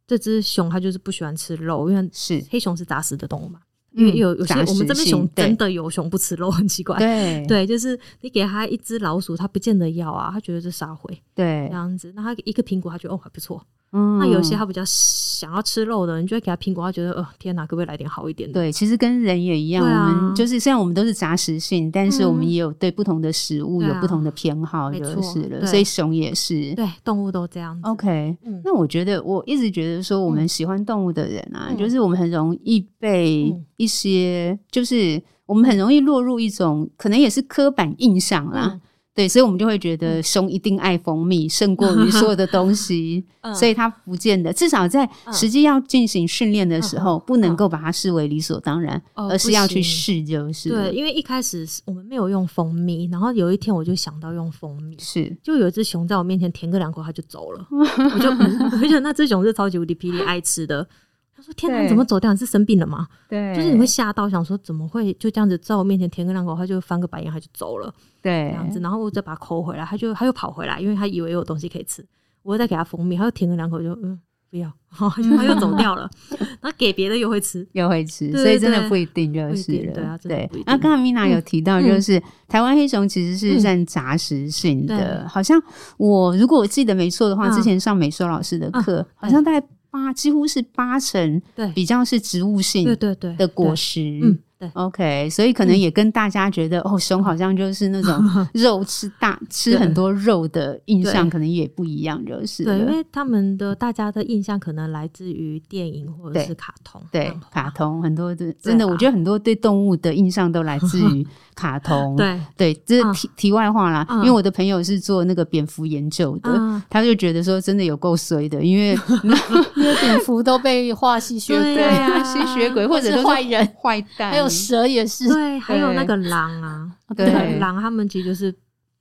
这只熊它就是不喜欢吃肉，因为是。黑熊是杂食的动物嘛。因为有有些我们这边熊真的有熊不吃肉，很奇怪。对对，就是你给他一只老鼠，他不见得要啊，他觉得是杀回。对，这样子，那他一个苹果，他觉得哦还不错。嗯，那有些他比较想要吃肉的，你就会给他苹果，他觉得哦天哪，可不可以来点好一点的？对，其实跟人也一样，我们就是虽然我们都是杂食性，但是我们也有对不同的食物有不同的偏好，就是了。所以熊也是，对，动物都这样子。OK，那我觉得我一直觉得说，我们喜欢动物的人啊，就是我们很容易被一些，就是我们很容易落入一种可能也是刻板印象啦。对，所以我们就会觉得熊一定爱蜂蜜胜过于所有的东西，[laughs] 嗯、所以它不见得，至少在实际要进行训练的时候，嗯、不能够把它视为理所当然，嗯、而是要去试，就是对。因为一开始我们没有用蜂蜜，然后有一天我就想到用蜂蜜，是。就有一只熊在我面前舔个两口，它就走了，[laughs] 我就我觉得那只熊是超级无敌霹雳爱吃的。他说：“天哪，你怎么走掉？你是生病了吗？对，就是你会吓到，想说怎么会就这样子在我面前舔个两口，他就翻个白眼，他就走了。对，这样子，然后我再把它抠回来，他就他又跑回来，因为他以为有东西可以吃。我再给他蜂蜜，他又舔个两口就嗯不要，然 [laughs] 后他又走掉了。[laughs] 然后给别的又会吃，又会吃，所以真的不一定就是了。对啊，对。那刚刚米娜有提到，就是台湾黑熊其实是算杂食性的，好像我如果我记得没错的话，之前上美术老师的课，好像大概。”八几乎是八成，对，比较是植物性，对对对的果实，嗯，对，OK，所以可能也跟大家觉得，哦，熊好像就是那种 [laughs] 肉吃大吃很多肉的印象，可能也不一样，就是对，因为他们的大家的印象可能来自于电影或者是卡通，对，卡通很多的，真的，我觉得很多对动物的印象都来自 [laughs] 于卡通，对。对，这是题题外话啦。因为我的朋友是做那个蝙蝠研究的，他就觉得说真的有够衰的，因为 [laughs] 因为蝙蝠都被画吸血鬼啊，吸血鬼或者是坏人、坏蛋，还有蛇也是，对，还有那个狼啊，对，狼他们其实就是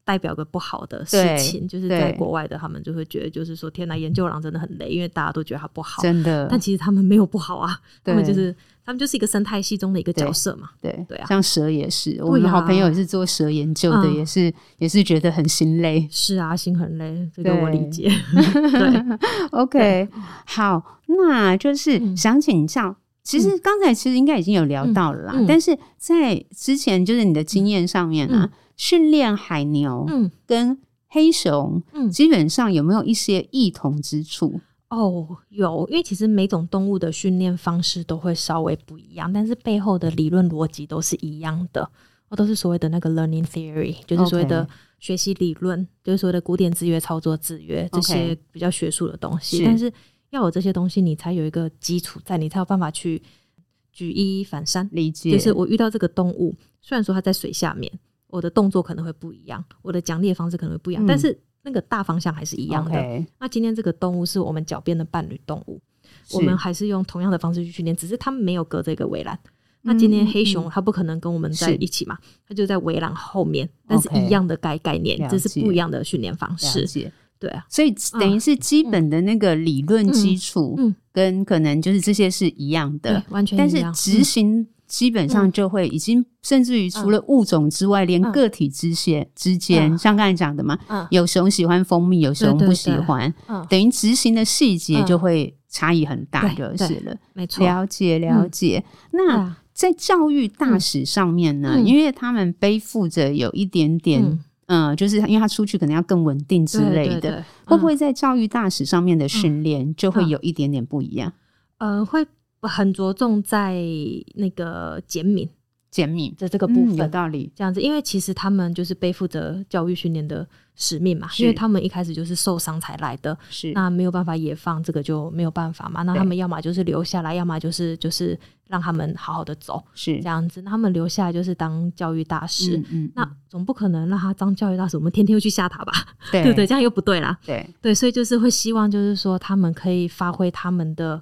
代表个不好的事情，就是在国外的他们就会觉得，就是说天哪，研究狼真的很累，因为大家都觉得它不好，真的，但其实他们没有不好啊，他们就是。他们就是一个生态系中的一个角色嘛，对对啊，像蛇也是，我们的好朋友也是做蛇研究的，也是也是觉得很心累，是啊，心很累，这个我理解。[laughs] 对，OK，好，那就是想请教，其实刚才其实应该已经有聊到了啦，但是在之前就是你的经验上面啊，训练海牛，嗯，跟黑熊，嗯，基本上有没有一些异同之处？哦，有，因为其实每种动物的训练方式都会稍微不一样，但是背后的理论逻辑都是一样的，哦都是所谓的那个 learning theory，就是所谓的学习理论.就是所谓的古典制约、操作制约这些比较学术的东西。但是要有这些东西，你才有一个基础在，你才有办法去举一反三，理解。就是我遇到这个动物，虽然说它在水下面，我的动作可能会不一样，我的奖励的方式可能会不一样，嗯、但是。那个大方向还是一样的。那今天这个动物是我们脚边的伴侣动物，我们还是用同样的方式去训练，只是它们没有隔着一个围栏。嗯、那今天黑熊它不可能跟我们在一起嘛，它就在围栏后面，但是一样的概概念.只是不一样的训练方式。对啊，所以等于是基本的那个理论基础，嗯，跟可能就是这些是一样的，完全一样。但是执行。基本上就会已经，甚至于除了物种之外，连个体之间之间，像刚才讲的嘛，有熊喜欢蜂蜜，有熊不喜欢，等于执行的细节就会差异很大，就是了。没错，了解了解。那在教育大使上面呢，因为他们背负着有一点点，嗯，就是因为他出去可能要更稳定之类的，会不会在教育大使上面的训练就会有一点点不一样？嗯，会。很着重在那个减免，减免的这个部分，有道理。这样子，因为其实他们就是背负着教育训练的使命嘛，因为他们一开始就是受伤才来的，是那没有办法野放，这个就没有办法嘛。那他们要么就是留下来，要么就是就是让他们好好的走，是这样子。那他们留下来就是当教育大师，嗯，嗯，那总不可能让他当教育大师，我们天天又去吓他吧？对，[laughs] 对不对？这样又不对啦。对对，所以就是会希望就是说他们可以发挥他们的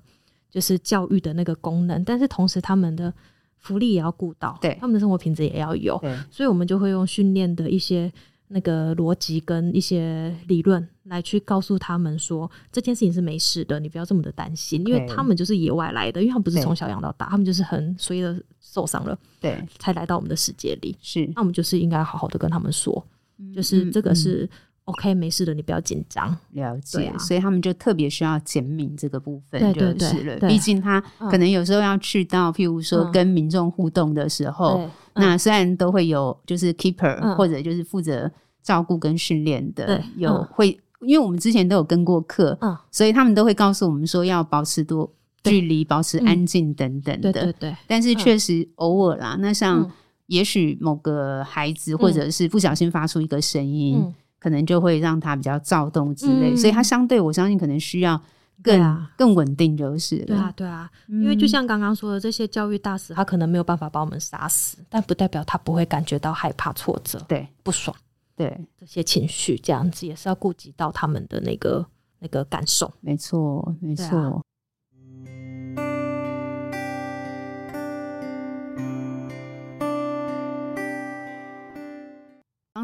就是教育的那个功能，但是同时他们的。福利也要顾到，对，他们的生活品质也要有，对，所以我们就会用训练的一些那个逻辑跟一些理论来去告诉他们说，这件事情是没事的，你不要这么的担心，因为他们就是野外来的，因为他们不是从小养到大，他们就是很随意的受伤了，对，才来到我们的世界里，是，那我们就是应该好好的跟他们说，就是这个是。OK，没事的，你不要紧张。了解，啊、所以他们就特别需要减敏这个部分，就是了。对对对，毕竟他可能有时候要去到，譬如说跟民众互动的时候，嗯、那虽然都会有就是 keeper、嗯、或者就是负责照顾跟训练的，有会，因为我们之前都有跟过课，嗯，所以他们都会告诉我们说要保持多距离，保持安静等等的。对对对。但是确实偶尔啦，那像也许某个孩子或者是不小心发出一个声音。嗯可能就会让他比较躁动之类，嗯、所以他相对我相信可能需要更、啊、更稳定，就是对啊，对啊，嗯、因为就像刚刚说的，这些教育大使他可能没有办法把我们杀死，但不代表他不会感觉到害怕、挫折、对。不爽，对。这些情绪，这样子也是要顾及到他们的那个那个感受。没错，没错。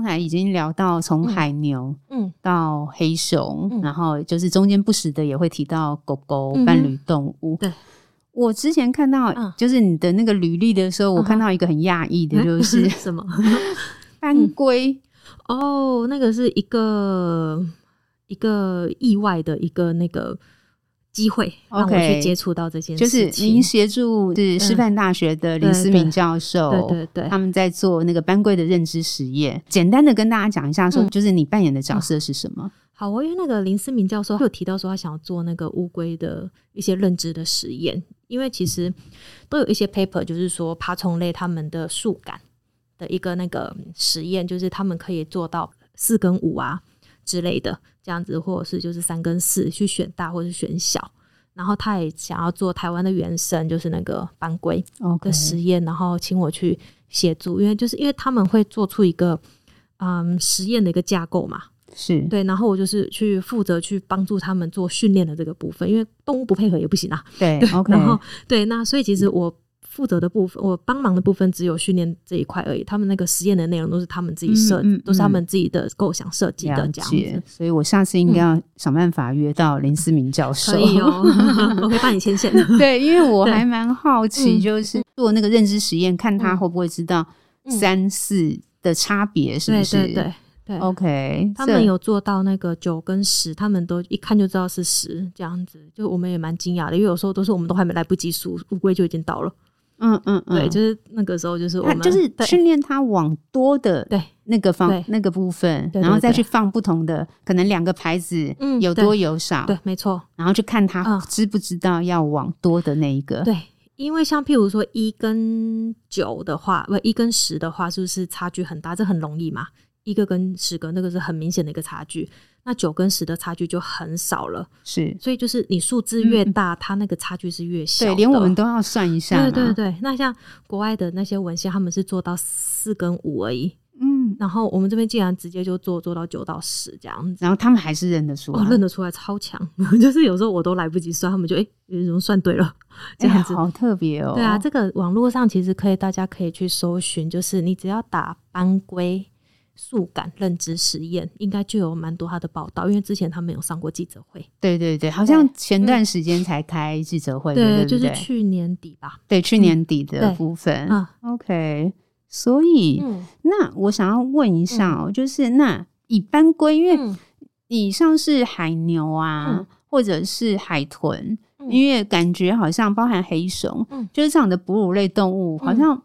刚才已经聊到从海牛，嗯，到黑熊，嗯、然后就是中间不时的也会提到狗狗、伴侣动物。对，我之前看到就是你的那个履历的时候，我看到一个很讶异的，就是 [laughs] 什么？[laughs] 斑龟。哦，那个是一个一个意外的一个那个。机会让我去接触到这些，就是您协助是师范大学的林思明教授，对对对，他们在做那个斑龟的认知实验。简单的跟大家讲一下，说就是你扮演的角色是什么？好，我因为那个林思明教授他有提到说，他想要做那个乌龟的一些认知的实验，因为其实都有一些 paper，就是说爬虫类他们的数感的一个那个实验，就是他们可以做到四跟五啊。之类的这样子，或者是就是三跟四去选大，或者是选小。然后他也想要做台湾的原生，就是那个斑龟的实验.然后请我去协助，因为就是因为他们会做出一个嗯实验的一个架构嘛，是对。然后我就是去负责去帮助他们做训练的这个部分，因为动物不配合也不行啊。对，对 Okay. 然后对，那所以其实我。负责的部分，我帮忙的部分只有训练这一块而已。他们那个实验的内容都是他们自己设，嗯嗯嗯、都是他们自己的构想设计的这样子。所以我下次应该要想办法约到林思明教授。可以哦，[laughs] 我会帮你牵线的。[laughs] 对，因为我还蛮好奇，就是做那个认知实验，看他会不会知道三四的差别，是不是？对对对对。OK，他们有做到那个九跟十，他们都一看就知道是十这样子。就我们也蛮惊讶的，因为有时候都是我们都还没来不及数，乌龟就已经到了。嗯嗯嗯，对，就是那个时候，就是我们就是训练他往多的对。那个方那个部分，然后再去放不同的，可能两个牌子，嗯，有多有少，对，没错，然后去看他知不知道要往多的那一个。对，因为像譬如说一跟九的话，不一跟十的话，是不是差距很大？这很容易嘛，一个跟十个那个是很明显的一个差距。那九跟十的差距就很少了，是，所以就是你数字越大，嗯、它那个差距是越小。对，连我们都要算一下。对对对，那像国外的那些文献，他们是做到四跟五而已。嗯，然后我们这边竟然直接就做做到九到十这样子，然后他们还是认得出来，哦、认得出来超强。[laughs] 就是有时候我都来不及算，他们就哎，怎、欸、人算对了，这样子、欸、好特别哦。对啊，这个网络上其实可以，大家可以去搜寻，就是你只要打斑龟。数感认知实验应该就有蛮多他的报道，因为之前他们有上过记者会。对对对，好像前段时间才开记者会，[laughs] 对，对，对，就是去年底吧。对，去年底的部分。嗯，OK。所以，嗯、那我想要问一下哦、就是那以斑龟，因为你像是海牛啊，嗯、或者是海豚，嗯、因为感觉好像包含黑熊，嗯、就是这样的哺乳类动物，好像。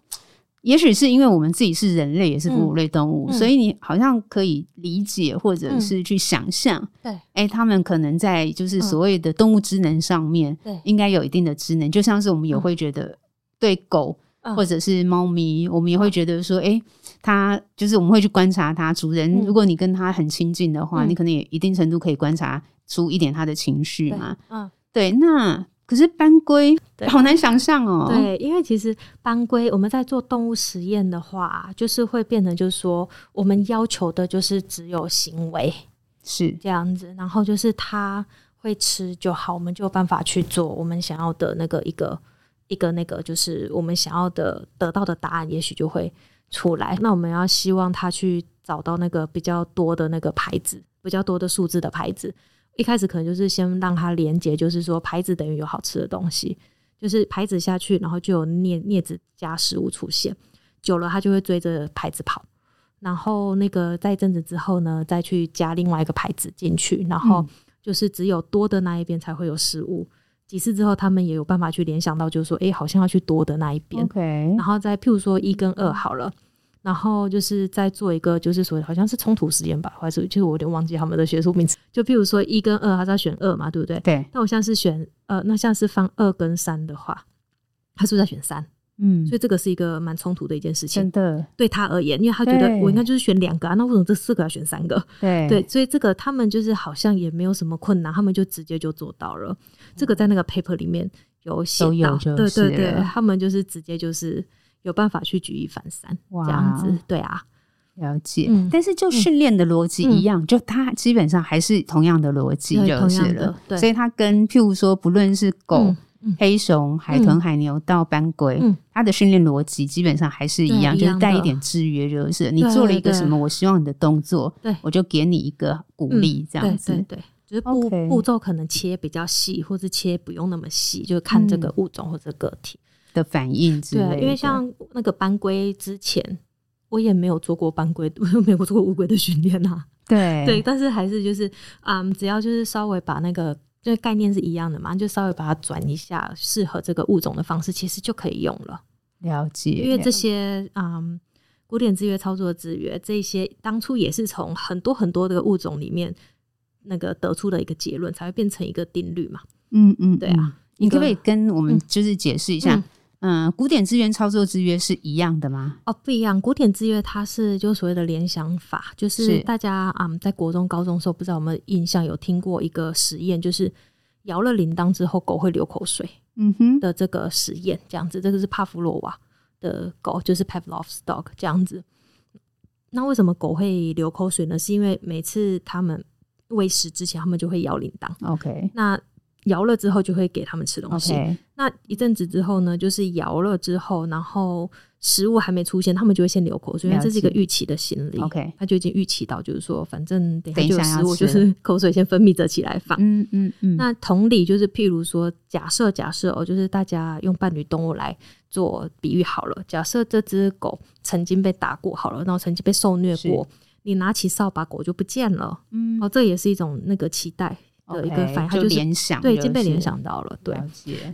也许是因为我们自己是人类，也是哺乳类动物，嗯嗯、所以你好像可以理解或者是去想象，对、嗯，哎、欸，他们可能在就是所谓的动物智能上面，对，应该有一定的智能，就像是我们也会觉得对狗或者是猫咪，我们也会觉得说，哎，它就是我们会去观察它主人。如果你跟它很亲近的话，你可能也一定程度可以观察出一点它的情绪嘛。嗯，对。那可是斑龟好难想象哦。对，因为其实斑龟我们在做动物实验的话，就是会变成就是说，我们要求的就是只有行为是这样子，然后就是它会吃就好，我们就有办法去做我们想要的那个一个。一个那个就是我们想要的得到的答案，也许就会出来。那我们要希望他去找到那个比较多的那个牌子，比较多的数字的牌子。一开始可能就是先让它连接，就是说牌子等于有好吃的东西，就是牌子下去，然后就有镊镊子加食物出现。久了，它就会追着牌子跑。然后那个在一阵子之后呢，再去加另外一个牌子进去，然后就是只有多的那一边才会有食物。几次之后，他们也有办法去联想到，就是说，哎、欸，好像要去多的那一边。然后再譬如说一跟二好了，然后就是再做一个，就是说好像是冲突实验吧，还是就是我有点忘记他们的学术名词。就譬如说一跟二，他是要选二嘛，对不对？对。那我像是选呃，那像是放二跟三的话，他是不是在选三？嗯，所以这个是一个蛮冲突的一件事情，真的对他而言，因为他觉得我应该就是选两个啊，那为什么这四个要选三个？对对，所以这个他们就是好像也没有什么困难，他们就直接就做到了。嗯、这个在那个 paper 里面有写到，对对对，他们就是直接就是有办法去举一反三哇。这样子，对啊，了解。嗯、但是就训练的逻辑一样，嗯、就它基本上还是同样的逻辑就是了，对，所以它跟譬如说不论是狗。嗯黑熊、海豚、海牛到斑龟，嗯、它的训练逻辑基本上还是一样，就是带一点制约，就是你做了一个什么，我希望你的动作，对，我就给你一个鼓励，这样子，对，就是步步骤可能切比较细，或是切不用那么细，就看这个物种或者个体的反应之类的。对，因为像那个班规之前，我也没有做过班规，[laughs] 我又没有做过乌龟的训练啊。对 [laughs] 对，但是还是就是，嗯，只要就是稍微把那个。这个概念是一样的嘛？就稍微把它转一下，适合这个物种的方式，其实就可以用了。了解，因为这些嗯，古典制约操作制约，这些当初也是从很多很多的物种里面那个得出的一个结论，才会变成一个定律嘛。嗯嗯，对啊，你可不可以跟我们就是解释一下？嗯嗯嗯，古典制约操作制约是一样的吗？哦，不一样。古典制约它是就所谓的联想法，就是大家啊、嗯，在国中、高中的时候，不知道有没有印象，有听过一个实验，就是摇了铃铛之后，狗会流口水。嗯哼，的这个实验，这样子，这个是帕夫罗娃的狗，就是 Pavlov's dog 这样子。那为什么狗会流口水呢？是因为每次他们喂食之前，他们就会摇铃铛。OK，那。摇了之后就会给他们吃东西。那一阵子之后呢，就是摇了之后，然后食物还没出现，他们就会先流口水，因为这是一个预期的心理。OK，他就已经预期到，就是说，反正等一下就有食物，就是口水先分泌着起来放。嗯嗯嗯。那同理，就是譬如说，假设假设哦，就是大家用伴侣动物来做比喻好了。假设这只狗曾经被打过，好了，然后曾经被受虐过，你拿起扫把，狗就不见了。嗯，哦，这也是一种那个期待。的一个反应，它就是联想，对，已经被联想到了。对，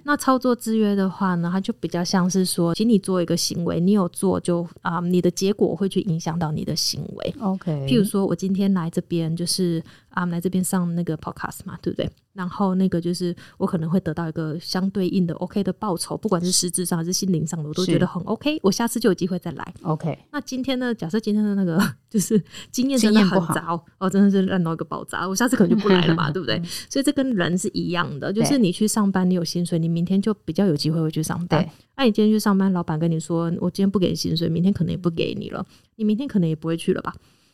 那操作制约的话呢，它就比较像是说，请你做一个行为，你有做就啊，你的结果会去影响到你的行为。OK，譬如说我今天来这边就是啊，来这边上那个 podcast 嘛，对不对？然后那个就是我可能会得到一个相对应的 OK 的报酬，不管是实质上还是心灵上的，我都觉得很 OK。我下次就有机会再来。OK。那今天呢？假设今天的那个就是经验真的很糟哦，真的是烂到一个爆炸，我下次可能就不来了嘛，[laughs] 对不对？所以这跟人是一样的，就是你去上班，你有薪水，你明天就比较有机会会去上班。那你今天去上班，老板跟你说，我今天不给薪水，明天可能也不给你了，你明天可能也不会去了吧？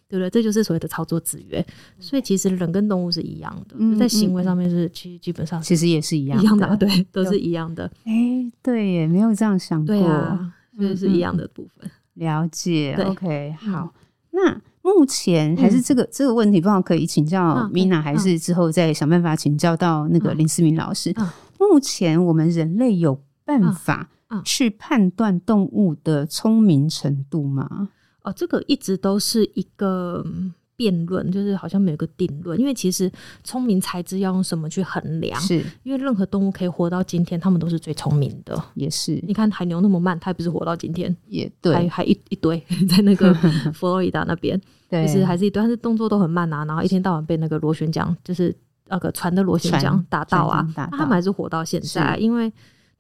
对不对？这就是所谓的操作制约。所以其实人跟动物是一样的，嗯、在行为上面是其实基本上其实也是一样一样的，对，都是一样的。哎、欸，对耶，没有这样想过，对啊，所以是一样的部分。了解，OK，好。那目前还是这个、嗯、这个问题，不知道可以请教 Mina，、嗯、还是之后再想办法请教到那个林思明老师。目前我们人类有办法去判断动物的聪明程度吗？哦，这个一直都是一个辩论，就是好像没有个定论。因为其实聪明才智要用什么去衡量？是因为任何动物可以活到今天，它们都是最聪明的。也是，你看海牛那么慢，它也不是活到今天，也对，还还一一堆 [laughs] 在那个佛罗里达那边，对，其实还是一堆，但是动作都很慢啊。然后一天到晚被那个螺旋桨，就是那个船的螺旋桨打到啊，那他们还是活到现在，因为。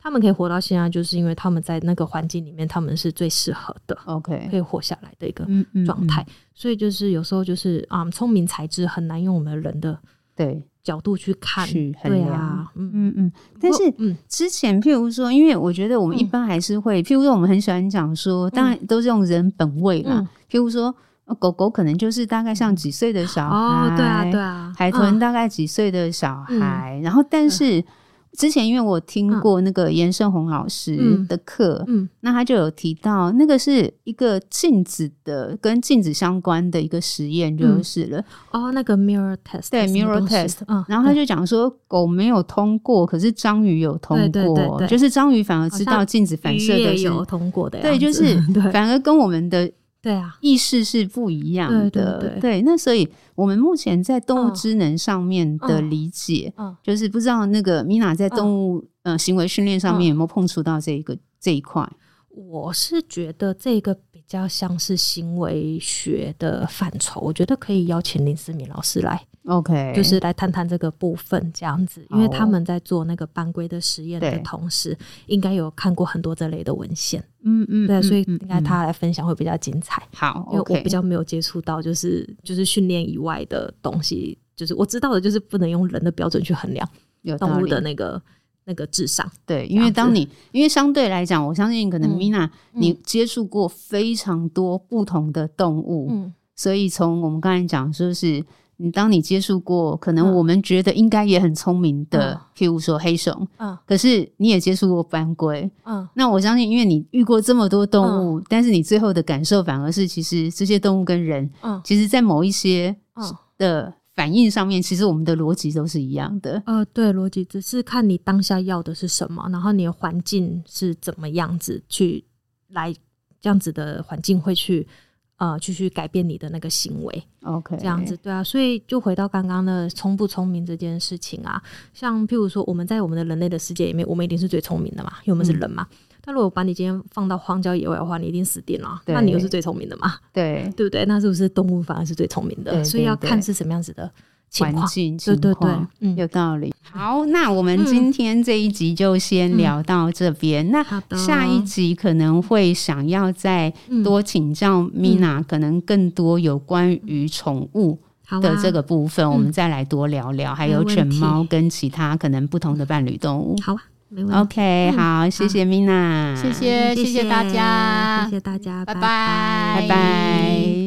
他们可以活到现在，就是因为他们在那个环境里面，他们是最适合的，OK，可以活下来的一个状态。所以就是有时候就是啊，聪明才智很难用我们人的对角度去看。对啊，嗯嗯嗯。但是之前，譬如说，因为我觉得我们一般还是会，譬如说，我们很喜欢讲说，当然都是用人本位啦。譬如说，狗狗可能就是大概像几岁的小孩，对啊对啊，海豚大概几岁的小孩，然后但是。之前因为我听过那个严胜宏老师的课，嗯，嗯，那他就有提到那个是一个镜子的跟镜子相关的一个实验就是了。嗯、哦，那个 mirror test，对 mirror test，嗯，然后他就讲说狗没有通过，可是章鱼有通过，就是章鱼反而知道镜子反射的有通过的，对，就是 [laughs] 反而跟我们的。对啊，意识是不一样的。对，对，对，对，那所以我们目前在动物智能上面的理解，嗯。嗯、就是不知道那个 Mina 在动物、嗯、呃行为训练上面有没有碰触到这一个这一块？我是觉得这个比较像是行为学的范畴，我觉得可以邀请林思敏老师来。OK，就是来谈谈这个部分这样子，因为他们在做那个班规的实验的同时，应该有看过很多这类的文献。嗯嗯，对，所以应该他来分享会比较精彩。好，因为我比较没有接触到，就是就是训练以外的东西，就是我知道的，就是不能用人的标准去衡量动物的那个那个智商。对，因为当你因为相对来讲，我相信可能 Mina 你接触过非常多不同的动物，嗯，所以从我们刚才讲，就是。你当你接触过，可能我们觉得应该也很聪明的，嗯、譬如说黑熊，嗯，可是你也接触过斑龟，嗯，那我相信，因为你遇过这么多动物，嗯、但是你最后的感受反而是，其实这些动物跟人，嗯，其实在某一些的反应上面，其实我们的逻辑都是一样的。呃，对，逻辑只是看你当下要的是什么，然后你的环境是怎么样子去来这样子的环境会去。呃，继续改变你的那个行为，OK，这样子对啊，所以就回到刚刚的聪不聪明这件事情啊，像譬如说我们在我们的人类的世界里面，我们一定是最聪明的嘛，因为我们是人嘛。嗯、但如果把你今天放到荒郊野外的话，你一定死定了，那你又是最聪明的嘛？对，[laughs] 对不对？那是不是动物反而是最聪明的？所以要看是什么样子的。环境情况，对对对，嗯，有道理。好，那我们今天这一集就先聊到这边。嗯、那下一集可能会想要再多请教 Mina，可能更多有关于宠物的这个部分，我们再来多聊聊。还有犬猫跟其他可能不同的伴侣动物。好啊。OK，好，谢谢 Mina，谢谢，谢谢大家，谢谢大家，拜拜，拜拜。